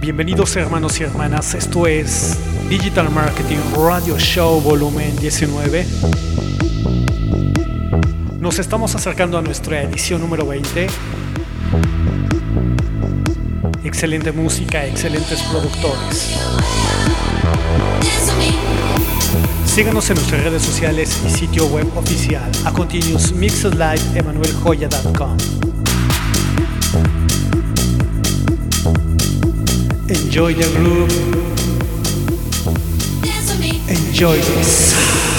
Bienvenidos hermanos y hermanas, esto es Digital Marketing Radio Show Volumen 19. Nos estamos acercando a nuestra edición número 20. Excelente música, excelentes productores. Síganos en nuestras redes sociales y sitio web oficial a Continuous Mixed Live emanueljoya.com. Enjoy the groove. Enjoy this.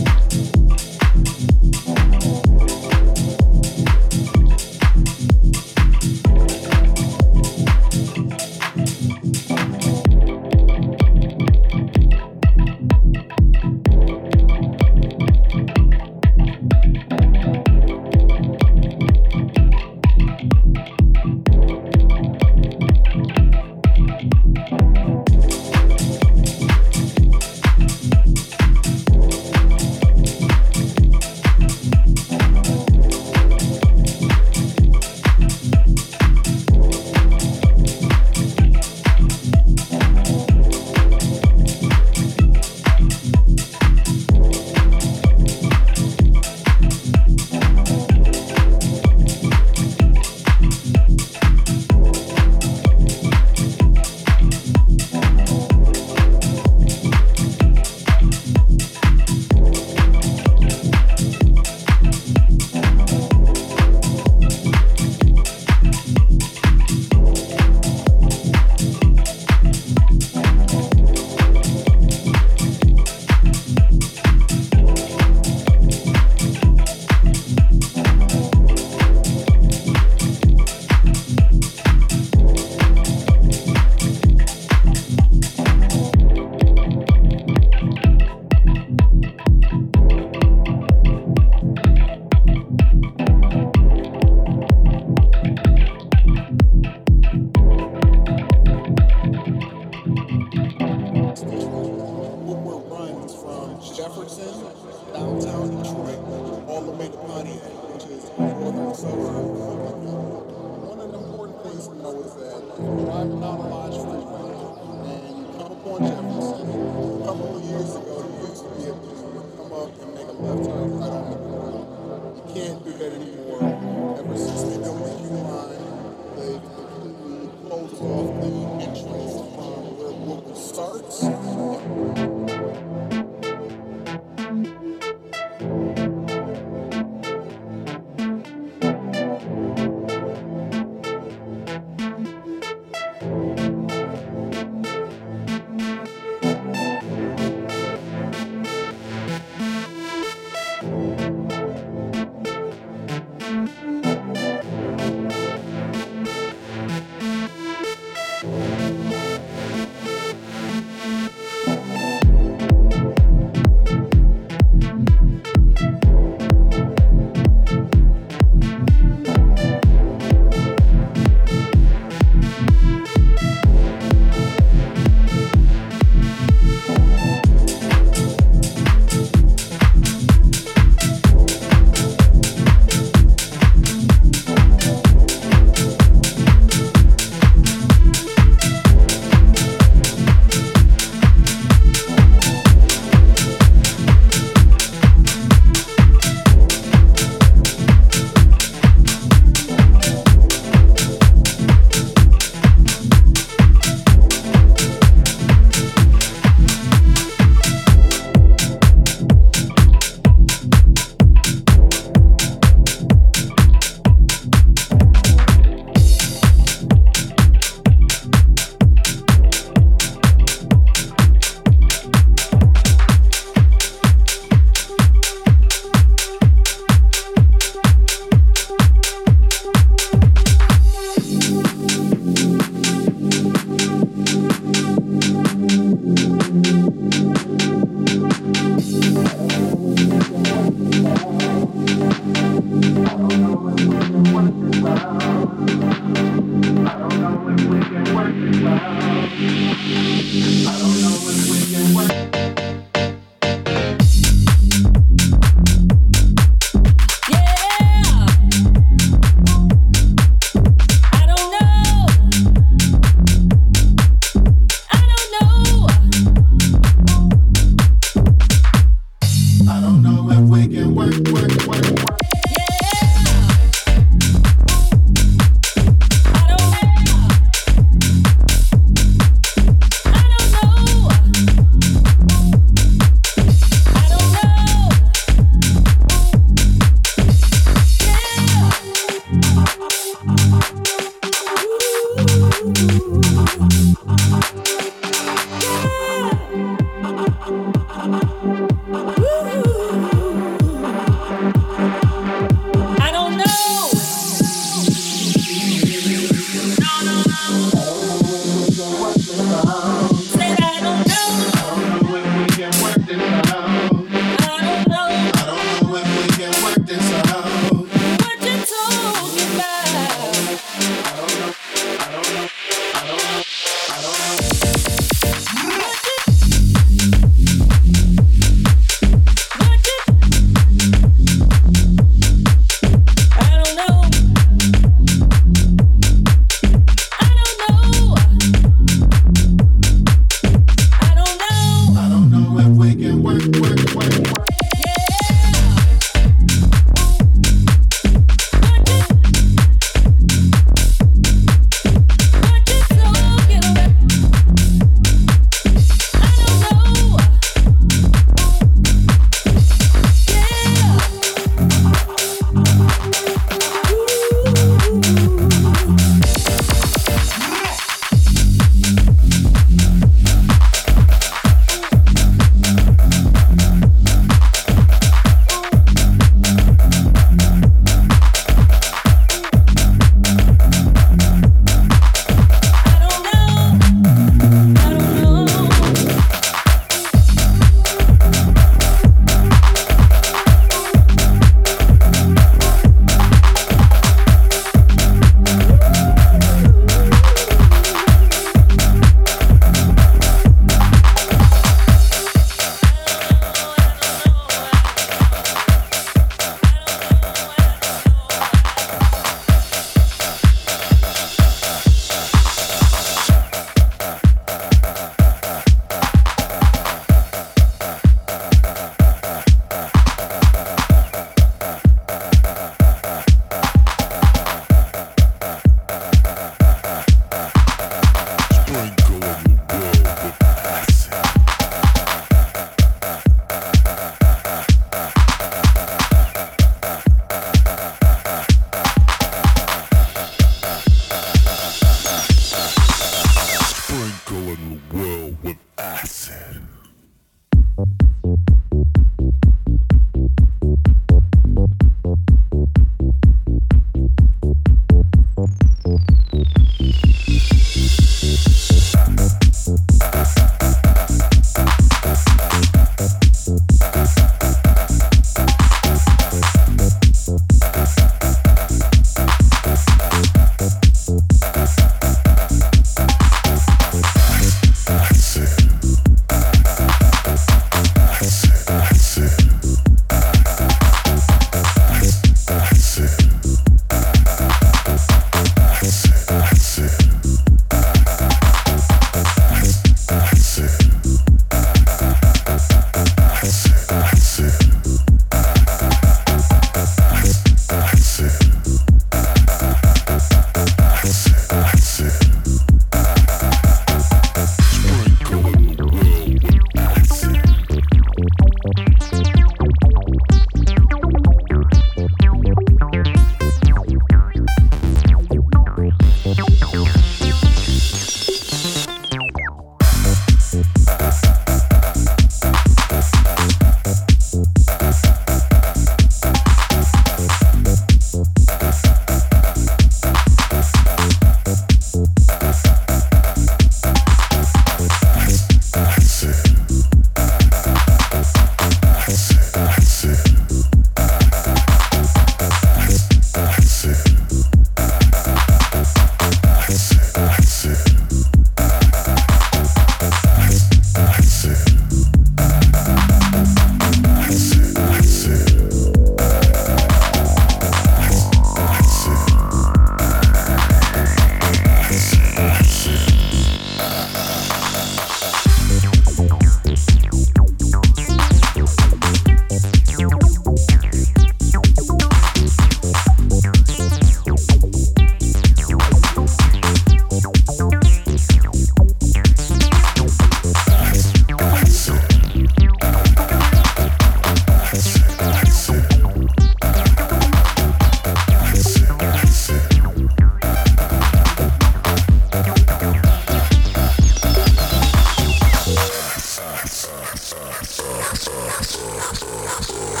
Ugh.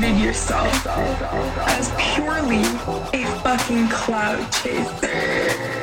yourself as purely a fucking cloud chaser.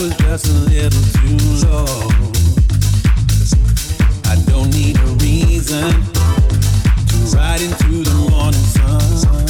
was just a little too. I don't need a reason to ride into the morning sun.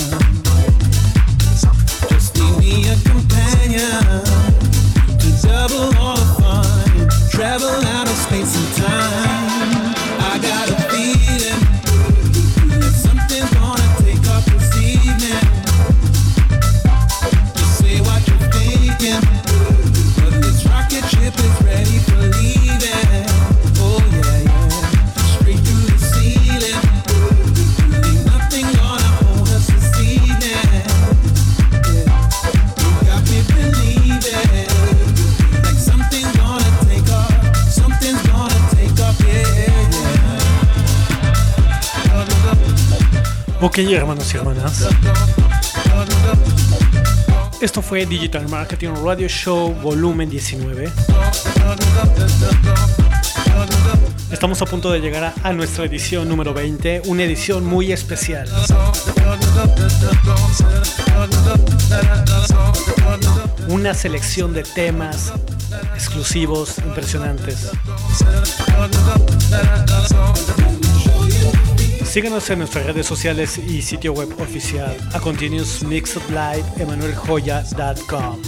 Ok, hermanos y hermanas. Esto fue Digital Marketing Radio Show Volumen 19. Estamos a punto de llegar a, nuestra edición número 20, una edición muy especial. Una selección de temas exclusivos, impresionantes. Síguenos en nuestras redes sociales y sitio web oficial a Continuous Mixed Live emanueljoya.com.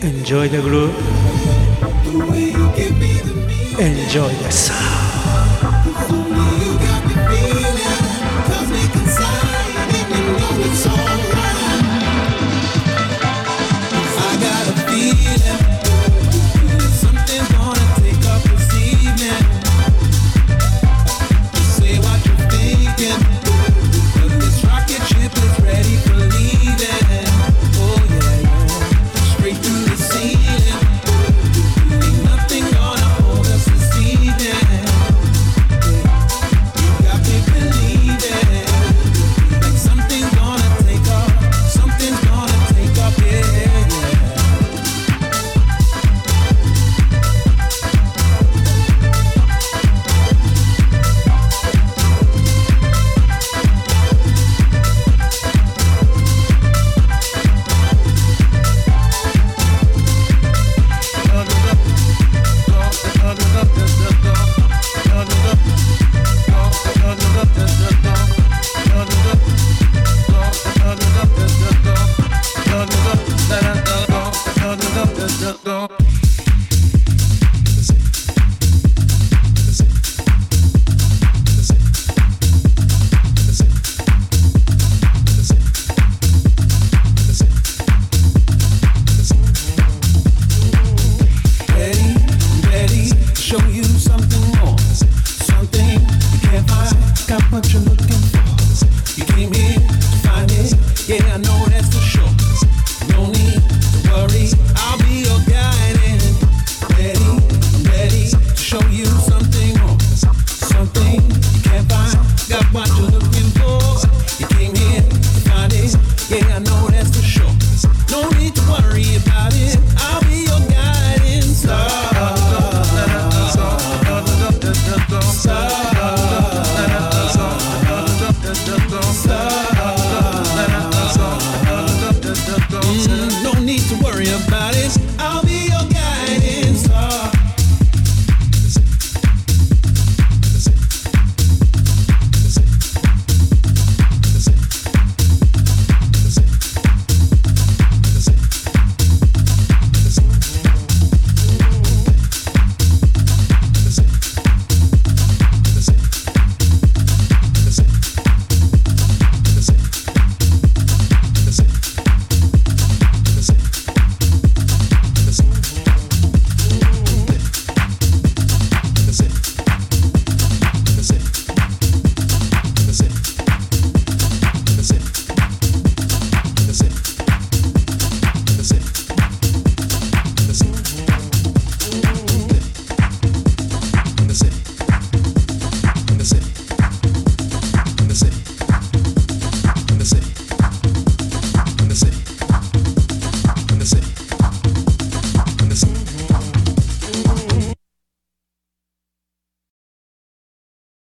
Enjoy the groove. Enjoy the sound.